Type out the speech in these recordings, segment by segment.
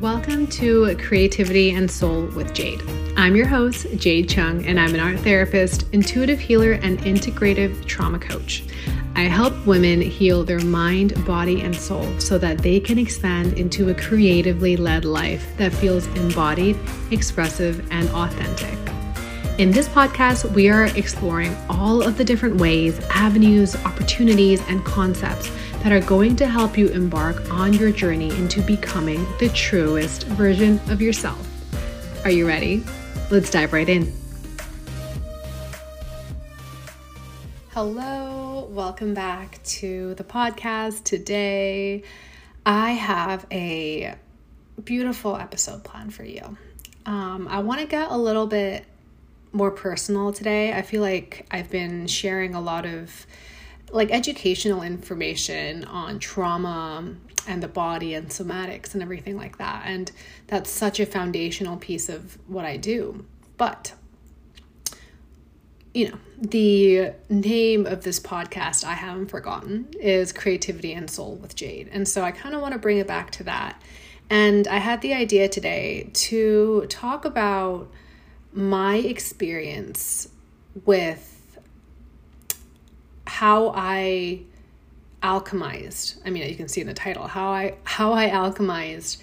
Welcome to Creativity and Soul with Jade. I'm your host, Jade Chung, and I'm an art therapist, intuitive healer, and integrative trauma coach. I help women heal their mind, body, and soul so that they can expand into a creatively led life that feels embodied, expressive, and authentic. In this podcast, we are exploring all of the different ways, avenues, opportunities, and concepts that are going to help you embark on your journey into becoming the truest version of yourself. Are you ready? Let's dive right in. Hello, welcome back to the podcast. Today, I have a beautiful episode planned for you. Um, I want to get a little bit more personal today. I feel like I've been sharing a lot of like educational information on trauma and the body and somatics and everything like that. And that's such a foundational piece of what I do. But, you know, the name of this podcast, I haven't forgotten, is Creativity and Soul with Jade. And so I kind of want to bring it back to that. And I had the idea today to talk about my experience with how I alchemized. I mean, you can see in the title how I how I alchemized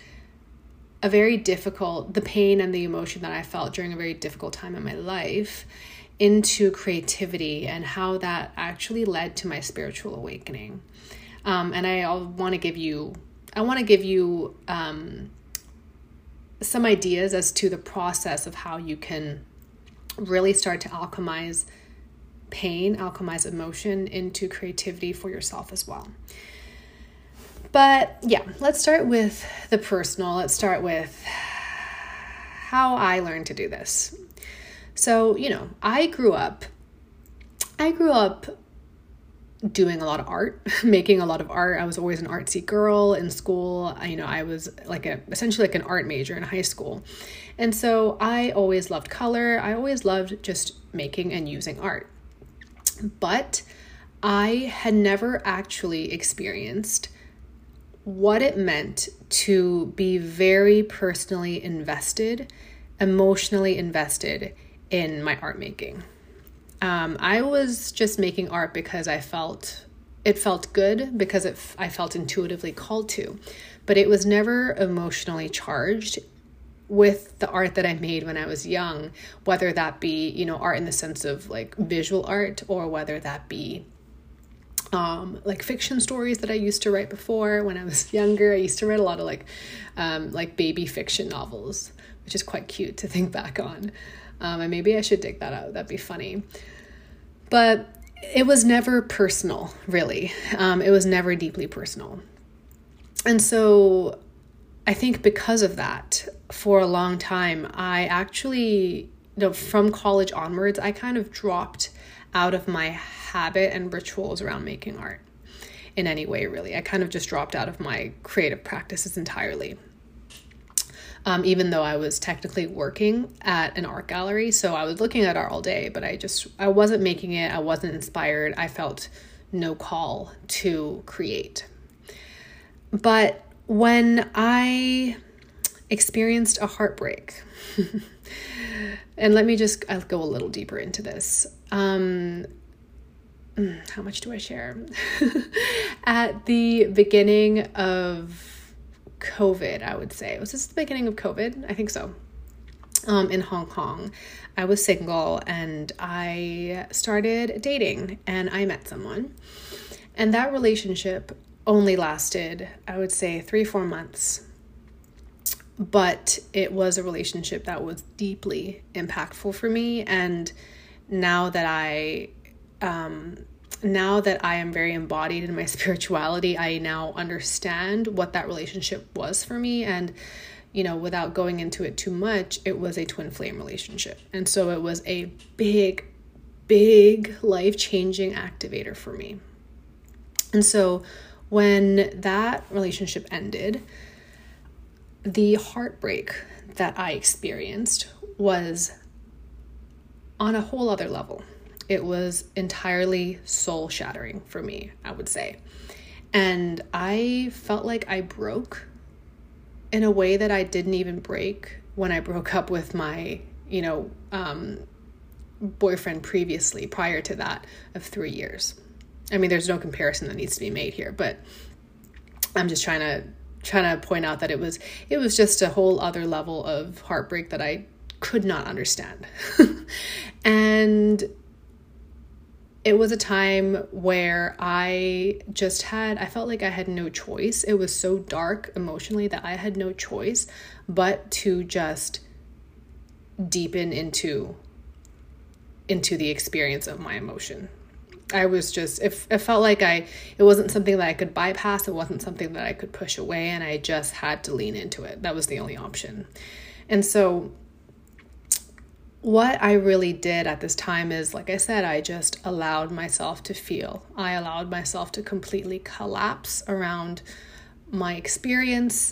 a very difficult the pain and the emotion that I felt during a very difficult time in my life into creativity and how that actually led to my spiritual awakening. Um, and I want to give you I want to give you um, some ideas as to the process of how you can really start to alchemize pain, alchemize emotion into creativity for yourself as well. But yeah, let's start with the personal. Let's start with how I learned to do this. So, you know, I grew up I grew up doing a lot of art, making a lot of art. I was always an artsy girl in school. I, you know, I was like a essentially like an art major in high school. And so I always loved color. I always loved just making and using art but I had never actually experienced what it meant to be very personally invested, emotionally invested in my art making. Um, I was just making art because I felt it felt good because it, I felt intuitively called to, but it was never emotionally charged with the art that I made when I was young, whether that be, you know, art in the sense of like visual art or whether that be um, like fiction stories that I used to write before when I was younger. I used to write a lot of like um, like baby fiction novels, which is quite cute to think back on. Um, and maybe I should dig that out. That'd be funny. But it was never personal, really. Um, it was never deeply personal. And so I think because of that, for a long time, I actually, you know, from college onwards, I kind of dropped out of my habit and rituals around making art in any way, really. I kind of just dropped out of my creative practices entirely. Um, even though I was technically working at an art gallery, so I was looking at art all day, but I just I wasn't making it. I wasn't inspired. I felt no call to create. But when I experienced a heartbreak. and let me just I'll go a little deeper into this. Um, mm, how much do I share? At the beginning of COVID, I would say. Was this the beginning of COVID? I think so. Um, in Hong Kong, I was single and I started dating and I met someone. And that relationship only lasted, I would say, three, four months. But it was a relationship that was deeply impactful for me. And now that i um now that i am very embodied in my spirituality i now understand what that relationship was for me. And you know without going into it too much it was a twin flame relationship. And so it was a big big life changing activator for me. And so when that relationship ended the heartbreak that I experienced was on a whole other level. It was entirely soul shattering for me, I would say. And I felt like I broke in a way that I didn't even break when I broke up with my, you know, um, boyfriend previously, prior to that, of three years. I mean, there's no comparison that needs to be made here, but I'm just trying to trying to point out that it was it was just a whole other level of heartbreak that I could not understand. and it was a time where I just had, I felt like I had no choice. It was so dark emotionally that I had no choice but to just deepen into into the experience of my emotion. I was just it, it felt like I it wasn't something that I could bypass, it wasn't something that I could push away and I just had to lean into it. That was the only option. And so what I really did at this time is, like I said, I just allowed myself to feel. I allowed myself to completely collapse around my experience.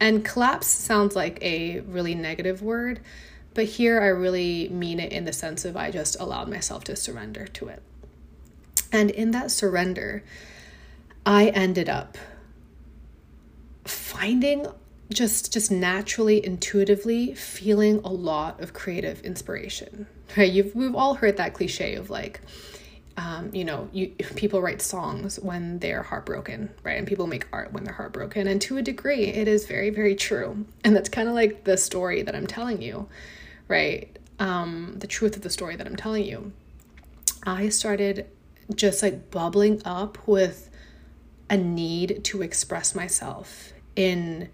And collapse sounds like a really negative word, but here I really mean it in the sense of I just allowed myself to surrender to it. And in that surrender, I ended up finding just just naturally intuitively feeling a lot of creative inspiration. Right? You've we've all heard that cliche of like um, you know you people write songs when they're heartbroken right? And people make art when they're heartbroken. And to a degree it is very very true. And that's kind of like the story that i'm telling you right um, the truth of the story that i'm telling you i started just like bubbling up with a need to express myself in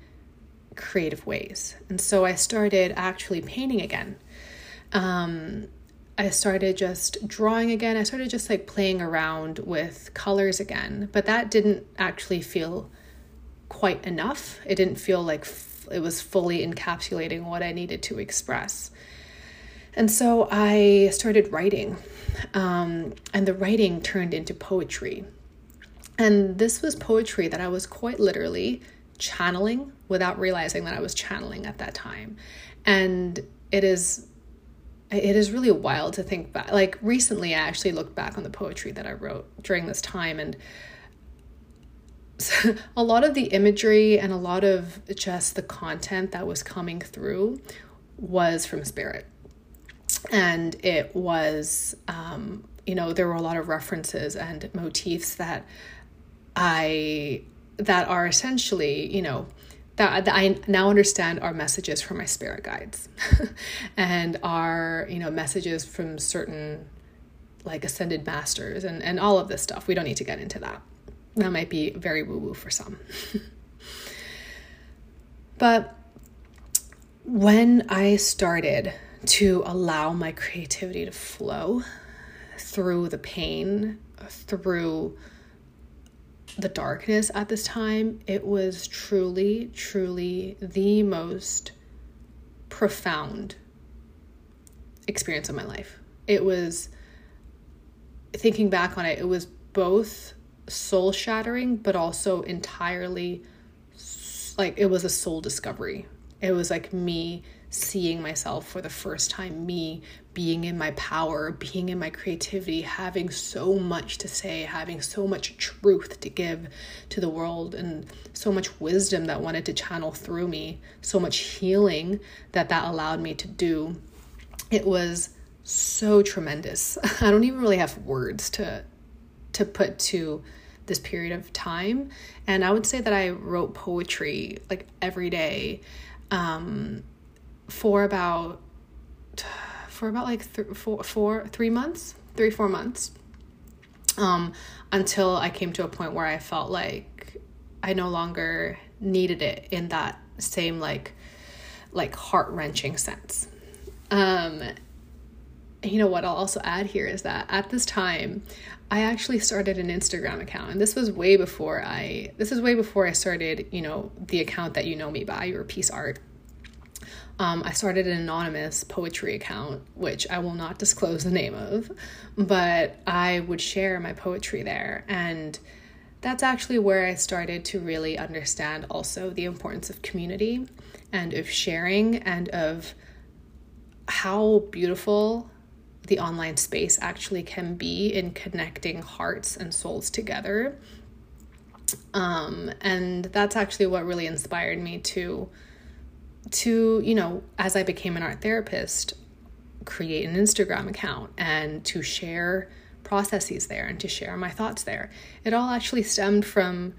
creative ways. And so I started actually painting again. Um, I started just drawing again. I started just like playing around with colors again, but that didn't actually feel quite enough. It didn't feel like it was fully encapsulating what I needed to express. And so I started writing, um, and the writing turned into poetry. And this was poetry that I was quite literally channeling without realizing that I was channeling at that time. And it is it is really wild to think back. Like recently I actually looked back on the poetry that I wrote during this time and a lot of the imagery and a lot of just the content that was coming through was from spirit. And it was um, you know, there were a lot of references and motifs that I that are essentially, you know, that, that I now understand are messages from my spirit guides and are, you know, messages from certain like ascended masters and, and all of this stuff. We don't need to get into that. That might be very woo woo for some. but when I started to allow my creativity to flow through the pain, through the darkness at this time, it was truly, truly the most profound experience of my life. It was, thinking back on it, it was both soul shattering, but also entirely like it was a soul discovery. It was like me seeing myself for the first time, me being in my power, being in my creativity, having so much to say, having so much truth to give to the world, and so much wisdom that wanted to channel through me, so much healing that that allowed me to do. It was so tremendous. I don't even really have words to to put to this period of time and i would say that i wrote poetry like every day um, for about for about like th- four, four, three months, three, four months, um, until I came to a point where I felt like I no longer needed it in that same like, like heart wrenching sense. Um, you know what I'll also add here is that at this time, I actually started an Instagram account, and this was way before I. This is way before I started, you know, the account that you know me by, your Piece Art. Um, I started an anonymous poetry account, which I will not disclose the name of, but I would share my poetry there. And that's actually where I started to really understand also the importance of community and of sharing and of how beautiful the online space actually can be in connecting hearts and souls together. Um, and that's actually what really inspired me to to, you know, as I became an art therapist, create an Instagram account and to share processes there and to share my thoughts there. It all actually stemmed from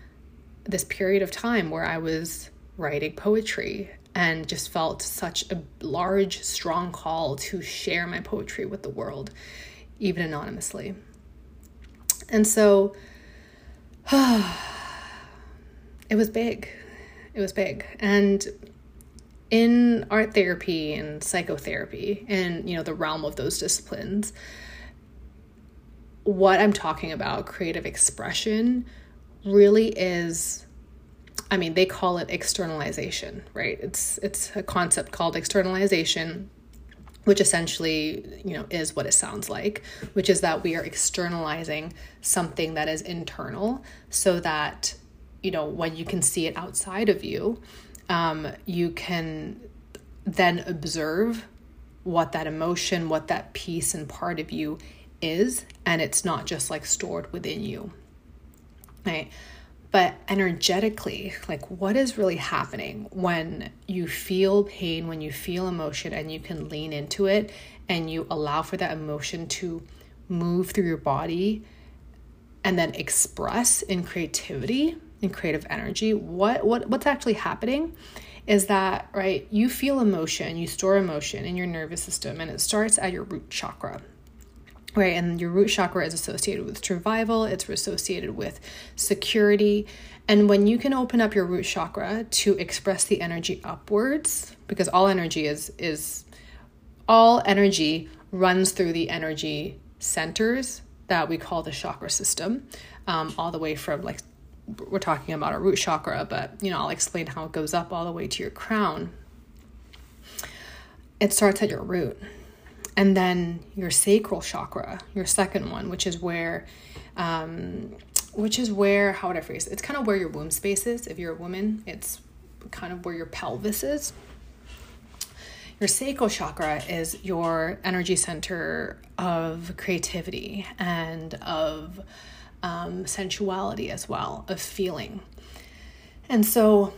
this period of time where I was writing poetry and just felt such a large, strong call to share my poetry with the world, even anonymously. And so it was big. It was big. And in art therapy and psychotherapy and you know the realm of those disciplines what i'm talking about creative expression really is i mean they call it externalization right it's it's a concept called externalization which essentially you know is what it sounds like which is that we are externalizing something that is internal so that you know when you can see it outside of you um, you can then observe what that emotion, what that piece and part of you is, and it's not just like stored within you. Right? But energetically, like what is really happening when you feel pain, when you feel emotion, and you can lean into it and you allow for that emotion to move through your body and then express in creativity and creative energy, what what what's actually happening is that right you feel emotion, you store emotion in your nervous system and it starts at your root chakra. Right, and your root chakra is associated with survival, it's associated with security. And when you can open up your root chakra to express the energy upwards, because all energy is is all energy runs through the energy centers that we call the chakra system, um, all the way from like we're talking about a root chakra, but you know, I'll explain how it goes up all the way to your crown. It starts at your root. And then your sacral chakra, your second one, which is where um, which is where how would I phrase it? It's kind of where your womb space is. If you're a woman, it's kind of where your pelvis is. Your sacral chakra is your energy center of creativity and of um, sensuality as well, of feeling. And so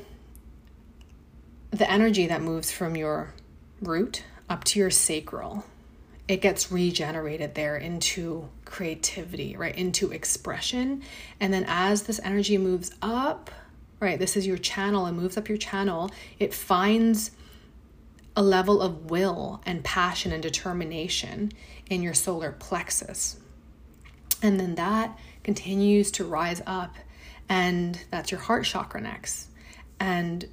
the energy that moves from your root up to your sacral, it gets regenerated there into creativity, right? Into expression. And then as this energy moves up, right, this is your channel and moves up your channel, it finds a level of will and passion and determination in your solar plexus. And then that continues to rise up, and that's your heart chakra next. And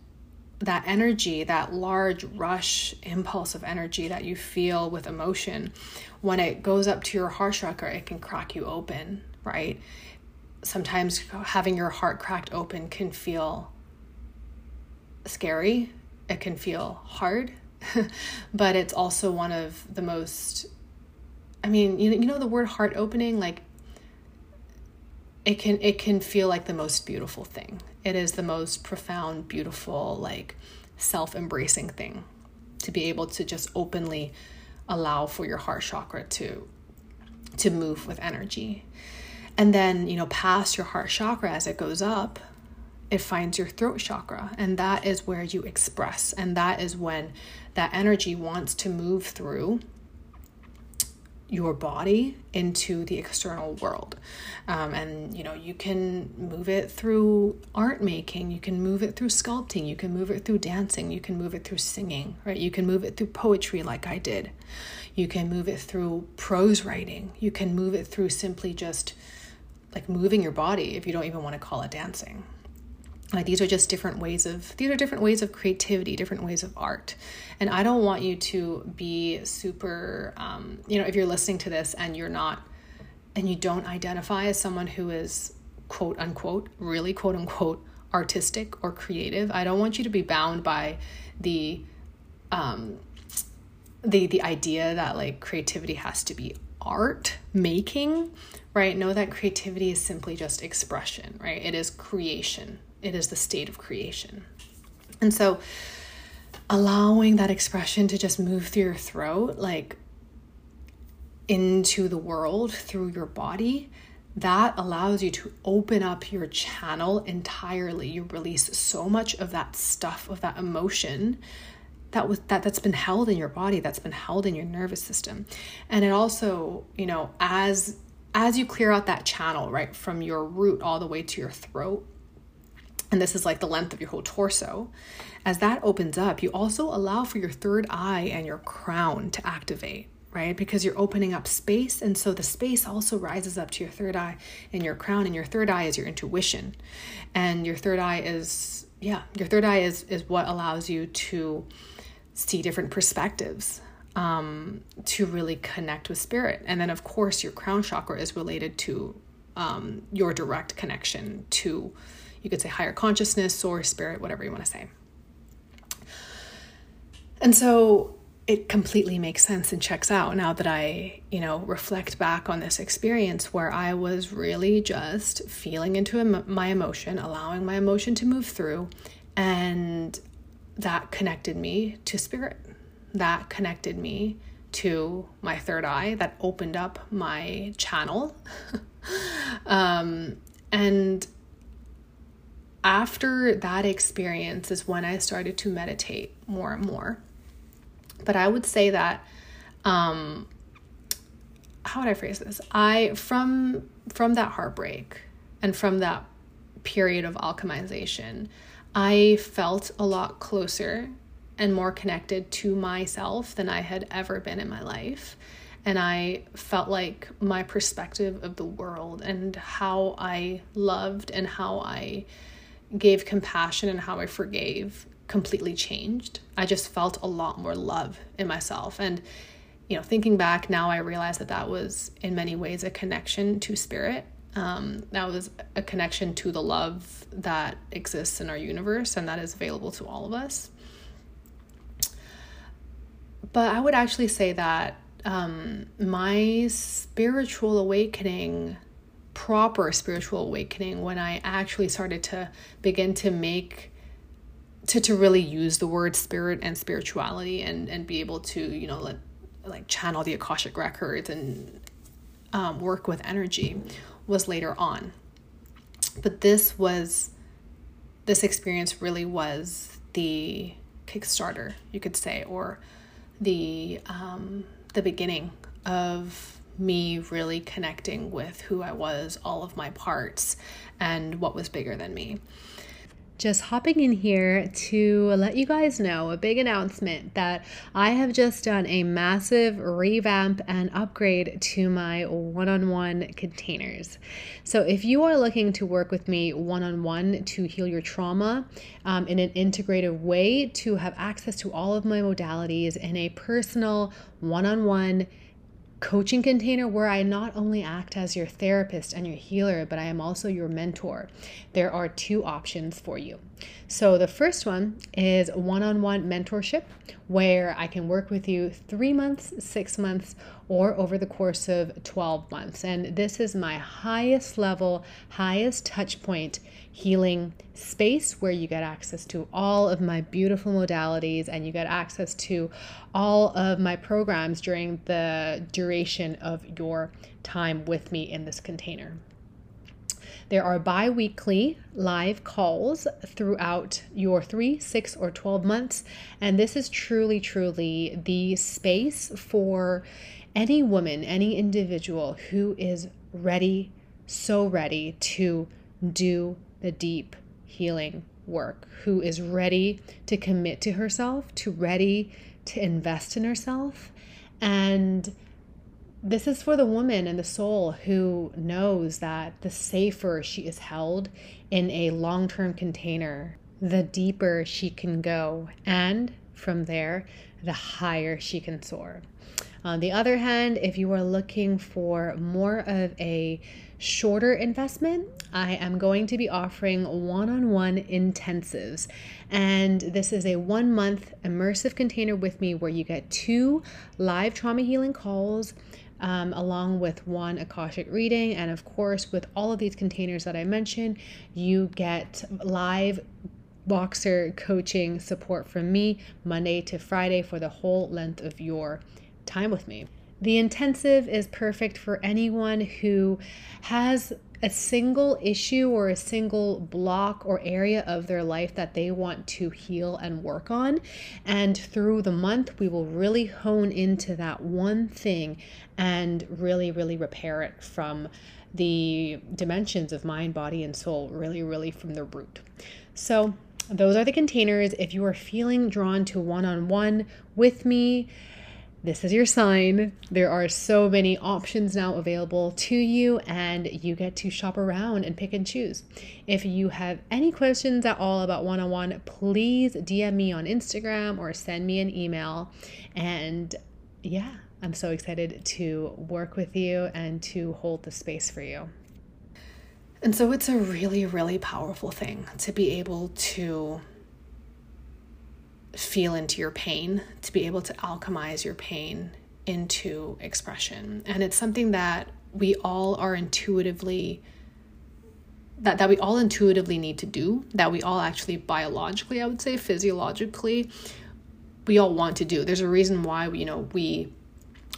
that energy, that large rush impulse of energy that you feel with emotion, when it goes up to your heart chakra, it can crack you open, right? Sometimes having your heart cracked open can feel scary, it can feel hard, but it's also one of the most I mean, you, you know the word heart opening like it can it can feel like the most beautiful thing. It is the most profound, beautiful, like self-embracing thing to be able to just openly allow for your heart chakra to to move with energy. And then, you know, past your heart chakra as it goes up, it finds your throat chakra and that is where you express and that is when that energy wants to move through your body into the external world. Um, and you know, you can move it through art making, you can move it through sculpting, you can move it through dancing, you can move it through singing, right? You can move it through poetry, like I did. You can move it through prose writing, you can move it through simply just like moving your body if you don't even want to call it dancing like these are just different ways of these are different ways of creativity different ways of art. And i don't want you to be super um, you know if you're listening to this and you're not and you don't identify as someone who is quote unquote really quote unquote artistic or creative i don't want you to be bound by the um the the idea that like creativity has to be art making right? Know that creativity is simply just expression right? It is creation it is the state of creation. And so allowing that expression to just move through your throat, like into the world through your body, that allows you to open up your channel entirely. You release so much of that stuff, of that emotion that was that that's been held in your body, that's been held in your nervous system. And it also, you know, as as you clear out that channel, right, from your root all the way to your throat, and this is like the length of your whole torso, as that opens up, you also allow for your third eye and your crown to activate right? Because you're opening up space. And so the space also rises up to your third eye and your crown. And your third eye is your intuition. And your third eye is, yeah, your third eye is, is what allows you to see different perspectives, um, to really connect with spirit. And then, of course, your crown chakra is related to um, your direct connection to, you could say, higher consciousness, source, spirit, whatever you want to say. And so it completely makes sense and checks out now that I, you know, reflect back on this experience where I was really just feeling into my emotion, allowing my emotion to move through, and that connected me to spirit. That connected me to my third eye, that opened up my channel. um, and after that experience is when I started to meditate more and more but I would say that um how would I phrase this? I from from that heartbreak and from that period of alchemization, I felt a lot closer and more connected to myself than I had ever been in my life. And I felt like my perspective of the world and how I loved and how I gave compassion and how I forgave completely changed. I just felt a lot more love in myself. And, you know, thinking back now, I realize that that was in many ways a connection to spirit. Um, that was a connection to the love that exists in our universe and that is available to all of us. But I would actually say that um, my spiritual awakening, proper spiritual awakening, when I actually started to begin to make to to really use the word spirit and spirituality and and be able to you know let like channel the akashic records and um, work with energy was later on. But this was this experience really was the kickstarter you could say or the um, the beginning of me really connecting with who I was, all of my parts, and what was bigger than me just hopping in here to let you guys know a big announcement that I have just done a massive revamp and upgrade to my one on one containers. So, if you are looking to work with me one on one to heal your trauma um, in an integrative way, to have access to all of my modalities in a personal one on one coaching container where I not only act as your therapist and your healer, but I am also your mentor. There are two options for you. So, the first one is one on one mentorship, where I can work with you three months, six months, or over the course of 12 months. And this is my highest level, highest touch point healing space where you get access to all of my beautiful modalities and you get access to all of my programs during the duration of your time with me in this container. There are bi weekly live calls throughout your three, six, or 12 months. And this is truly, truly the space for any woman, any individual who is ready, so ready to do the deep healing work, who is ready to commit to herself, to ready to invest in herself. And this is for the woman and the soul who knows that the safer she is held in a long term container, the deeper she can go. And from there, the higher she can soar. On the other hand, if you are looking for more of a shorter investment, I am going to be offering one on one intensives. And this is a one month immersive container with me where you get two live trauma healing calls. Um, along with one Akashic reading. And of course, with all of these containers that I mentioned, you get live Voxer coaching support from me Monday to Friday for the whole length of your time with me. The intensive is perfect for anyone who has a single issue or a single block or area of their life that they want to heal and work on. And through the month, we will really hone into that one thing and really, really repair it from the dimensions of mind, body, and soul, really, really from the root. So, those are the containers. If you are feeling drawn to one on one with me, this is your sign. There are so many options now available to you, and you get to shop around and pick and choose. If you have any questions at all about one on one, please DM me on Instagram or send me an email. And yeah, I'm so excited to work with you and to hold the space for you. And so it's a really, really powerful thing to be able to feel into your pain, to be able to alchemize your pain into expression. And it's something that we all are intuitively that, that we all intuitively need to do, that we all actually biologically, I would say, physiologically, we all want to do. There's a reason why, you know, we,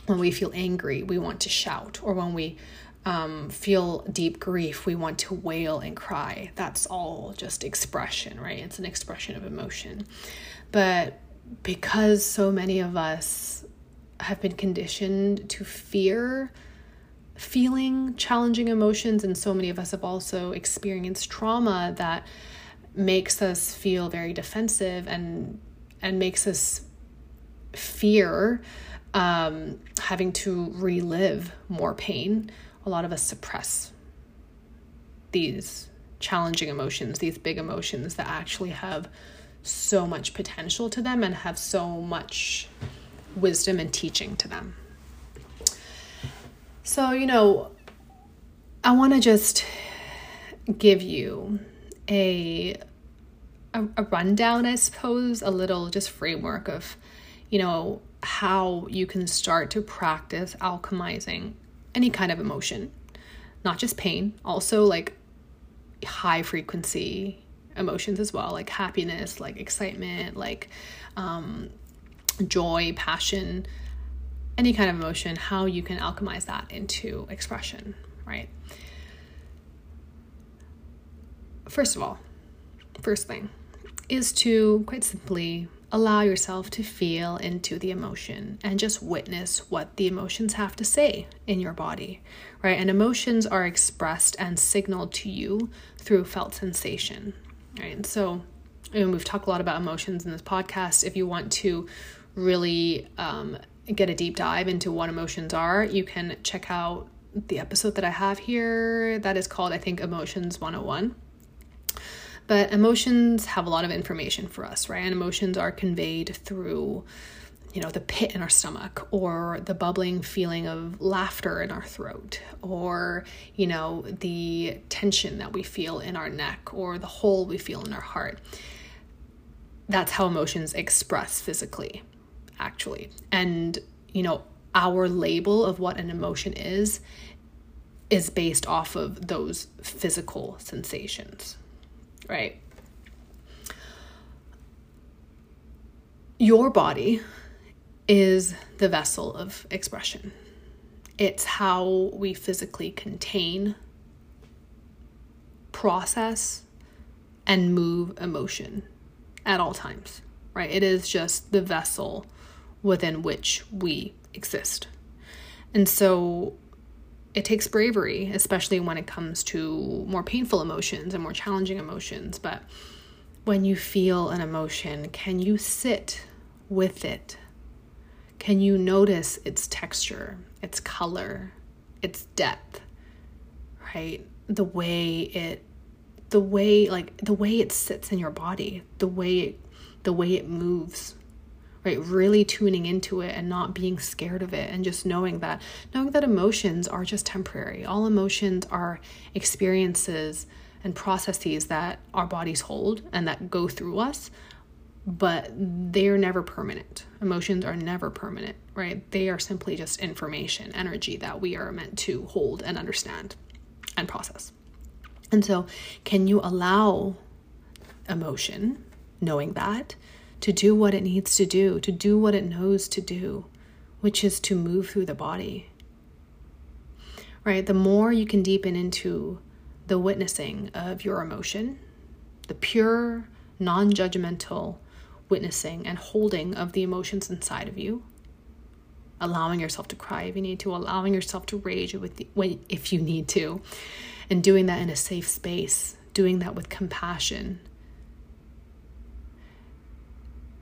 when we feel angry, we want to shout, or when we um, feel deep grief, we want to wail and cry. That's all just expression, right? It's an expression of emotion. But because so many of us have been conditioned to fear feeling challenging emotions, and so many of us have also experienced trauma that makes us feel very defensive and and makes us fear um, having to relive more pain. A lot of us suppress these challenging emotions, these big emotions that actually have so much potential to them and have so much wisdom and teaching to them. So, you know, I want to just give you a, a, a rundown, I suppose, a little just framework of, you know, how you can start to practice alchemizing any kind of emotion, not just pain, also like high frequency emotions as well, like happiness, like excitement, like um, joy, passion, any kind of emotion, how you can alchemize that into expression, right? First of all, first thing is to quite simply allow yourself to feel into the emotion and just witness what the emotions have to say in your body, right? And emotions are expressed and signaled to you through felt sensation, Right. So, and we've talked a lot about emotions in this podcast. If you want to really um, get a deep dive into what emotions are, you can check out the episode that I have here that is called, I think, Emotions 101. But emotions have a lot of information for us, right? And emotions are conveyed through you know, the pit in our stomach or the bubbling feeling of laughter in our throat or, you know, the tension that we feel in our neck or the hole we feel in our heart. That's how emotions express physically, actually. And, you know, our label of what an emotion is is based off of those physical sensations, right? Your body is the vessel of expression. It's how we physically contain, process, and move emotion at all times, right? It is just the vessel within which we exist. And so it takes bravery, especially when it comes to more painful emotions and more challenging emotions. But when you feel an emotion, can you sit with it can you notice its texture, its color, its depth, right? The way it the way like the way it sits in your body, the way it, the way it moves. Right? Really tuning into it and not being scared of it and just knowing that knowing that emotions are just temporary. All emotions are experiences and processes that our bodies hold and that go through us but they're never permanent. Emotions are never permanent, right? They are simply just information, energy that we are meant to hold and understand and process. And so, can you allow emotion, knowing that, to do what it needs to do, to do what it knows to do which is to move through the body. Right? The more you can deepen into the witnessing of your emotion, the pure, non judgmental witnessing and holding of the emotions inside of you, allowing yourself to cry if you need to, allowing yourself to rage if you need to, and doing that in a safe space, doing that with compassion.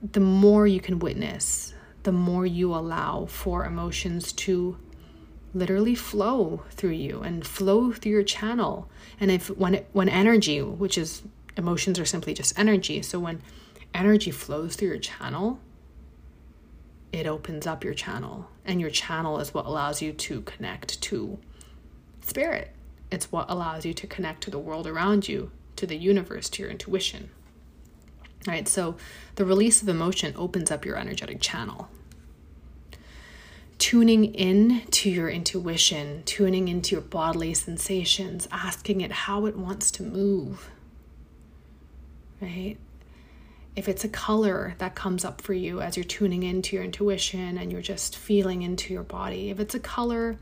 The more you can witness, the more you allow for emotions to literally flow through you and flow through your channel. And if when when energy, which is emotions are simply just energy, so when energy flows through your channel, it opens up your channel. And your channel is what allows you to connect to spirit. It's what allows you to connect to the world around you, to the universe, to your intuition. Right? So the release of emotion opens up your energetic channel. Tuning in to your intuition, tuning into your bodily sensations, asking it how it wants to move. Right? if it's a color that comes up for you as you're tuning into your intuition and you're just feeling into your body, if it's a color,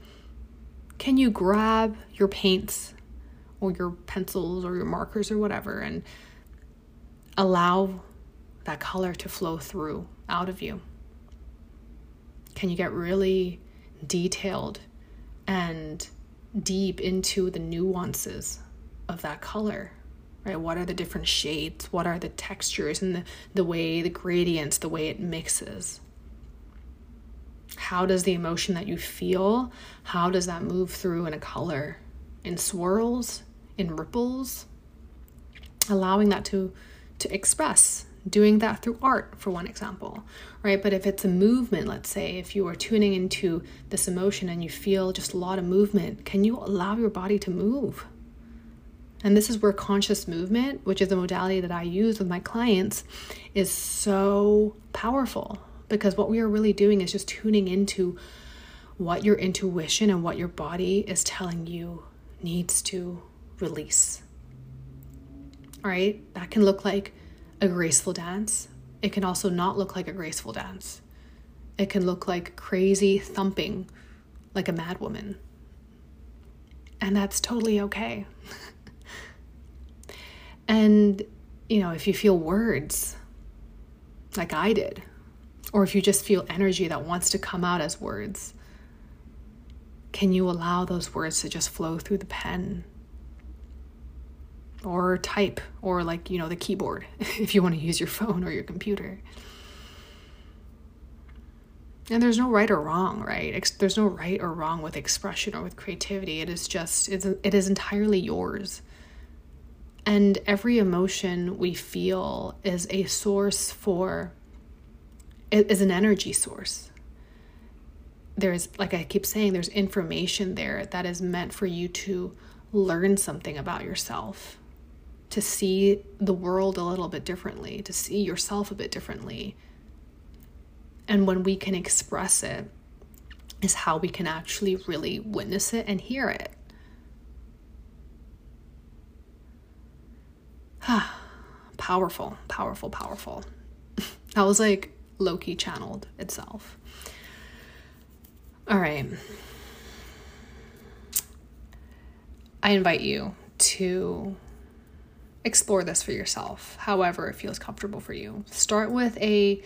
can you grab your paints or your pencils or your markers or whatever and allow that color to flow through out of you? Can you get really detailed and deep into the nuances of that color? right? What are the different shades? What are the textures and the, the way, the gradients, the way it mixes? How does the emotion that you feel, how does that move through in a color? In swirls, in ripples? Allowing that to to express, doing that through art, for one example, right? But if it's a movement, let's say, if you are tuning into this emotion and you feel just a lot of movement, can you allow your body to move? And this is where conscious movement, which is a modality that I use with my clients, is so powerful because what we are really doing is just tuning into what your intuition and what your body is telling you needs to release. All right, that can look like a graceful dance. It can also not look like a graceful dance. It can look like crazy thumping like a mad woman. And that's totally okay. And, you know, if you feel words like I did, or if you just feel energy that wants to come out as words, can you allow those words to just flow through the pen? Or type, or like, you know, the keyboard, if you want to use your phone or your computer. And there's no right or wrong, right? There's no right or wrong with expression or with creativity. It is just, it's, it is entirely yours. And every emotion we feel is a source for, is an energy source. There's, like I keep saying, there's information there that is meant for you to learn something about yourself, to see the world a little bit differently, to see yourself a bit differently. And when we can express it, is how we can actually really witness it and hear it. powerful, powerful, powerful. that was like Loki channeled itself. All right. I invite you to explore this for yourself, however it feels comfortable for you. Start with a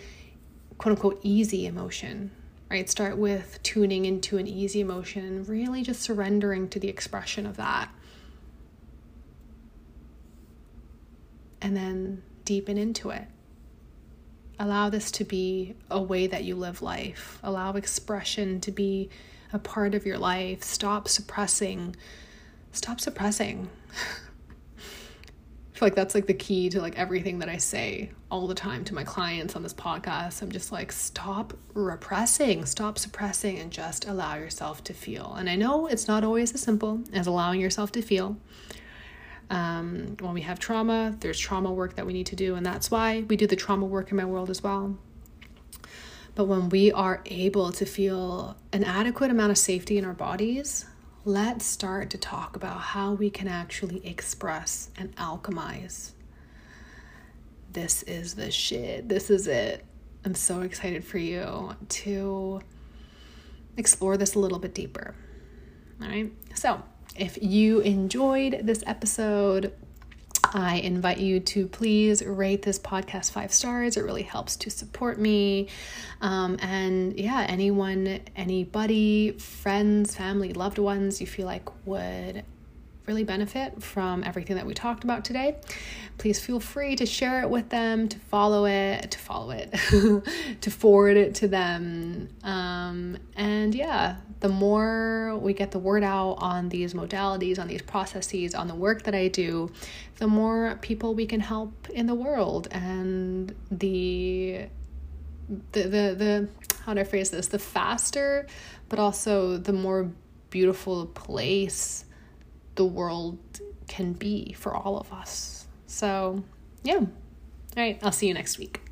quote unquote easy emotion, right? Start with tuning into an easy emotion and really just surrendering to the expression of that. and then deepen into it. Allow this to be a way that you live life. Allow expression to be a part of your life. Stop suppressing. Stop suppressing. Feel like that's like the key to like everything that I say all the time to my clients on this podcast. I'm just like, stop repressing, stop suppressing, and just allow yourself to feel. And I know it's not always as simple as allowing yourself to feel. Um, when we have trauma, there's trauma work that we need to do, and that's why we do the trauma work in my world as well. But when we are able to feel an adequate amount of safety in our bodies, let's start to talk about how we can actually express and alchemize. This is the shit. This is it. I'm so excited for you to explore this a little bit deeper. All right. So, if you enjoyed this episode, I invite you to please rate this podcast five stars. It really helps to support me. Um, and yeah, anyone, anybody, friends, family, loved ones you feel like would really benefit from everything that we talked about today, please feel free to share it with them, to follow it, to follow it, to forward it to them. Um, and yeah, the more we get the word out on these modalities, on these processes, on the work that I do, the more people we can help in the world. And the the the, the how do I phrase this? The faster, but also the more beautiful place the world can be for all of us. So, yeah. All right, I'll see you next week.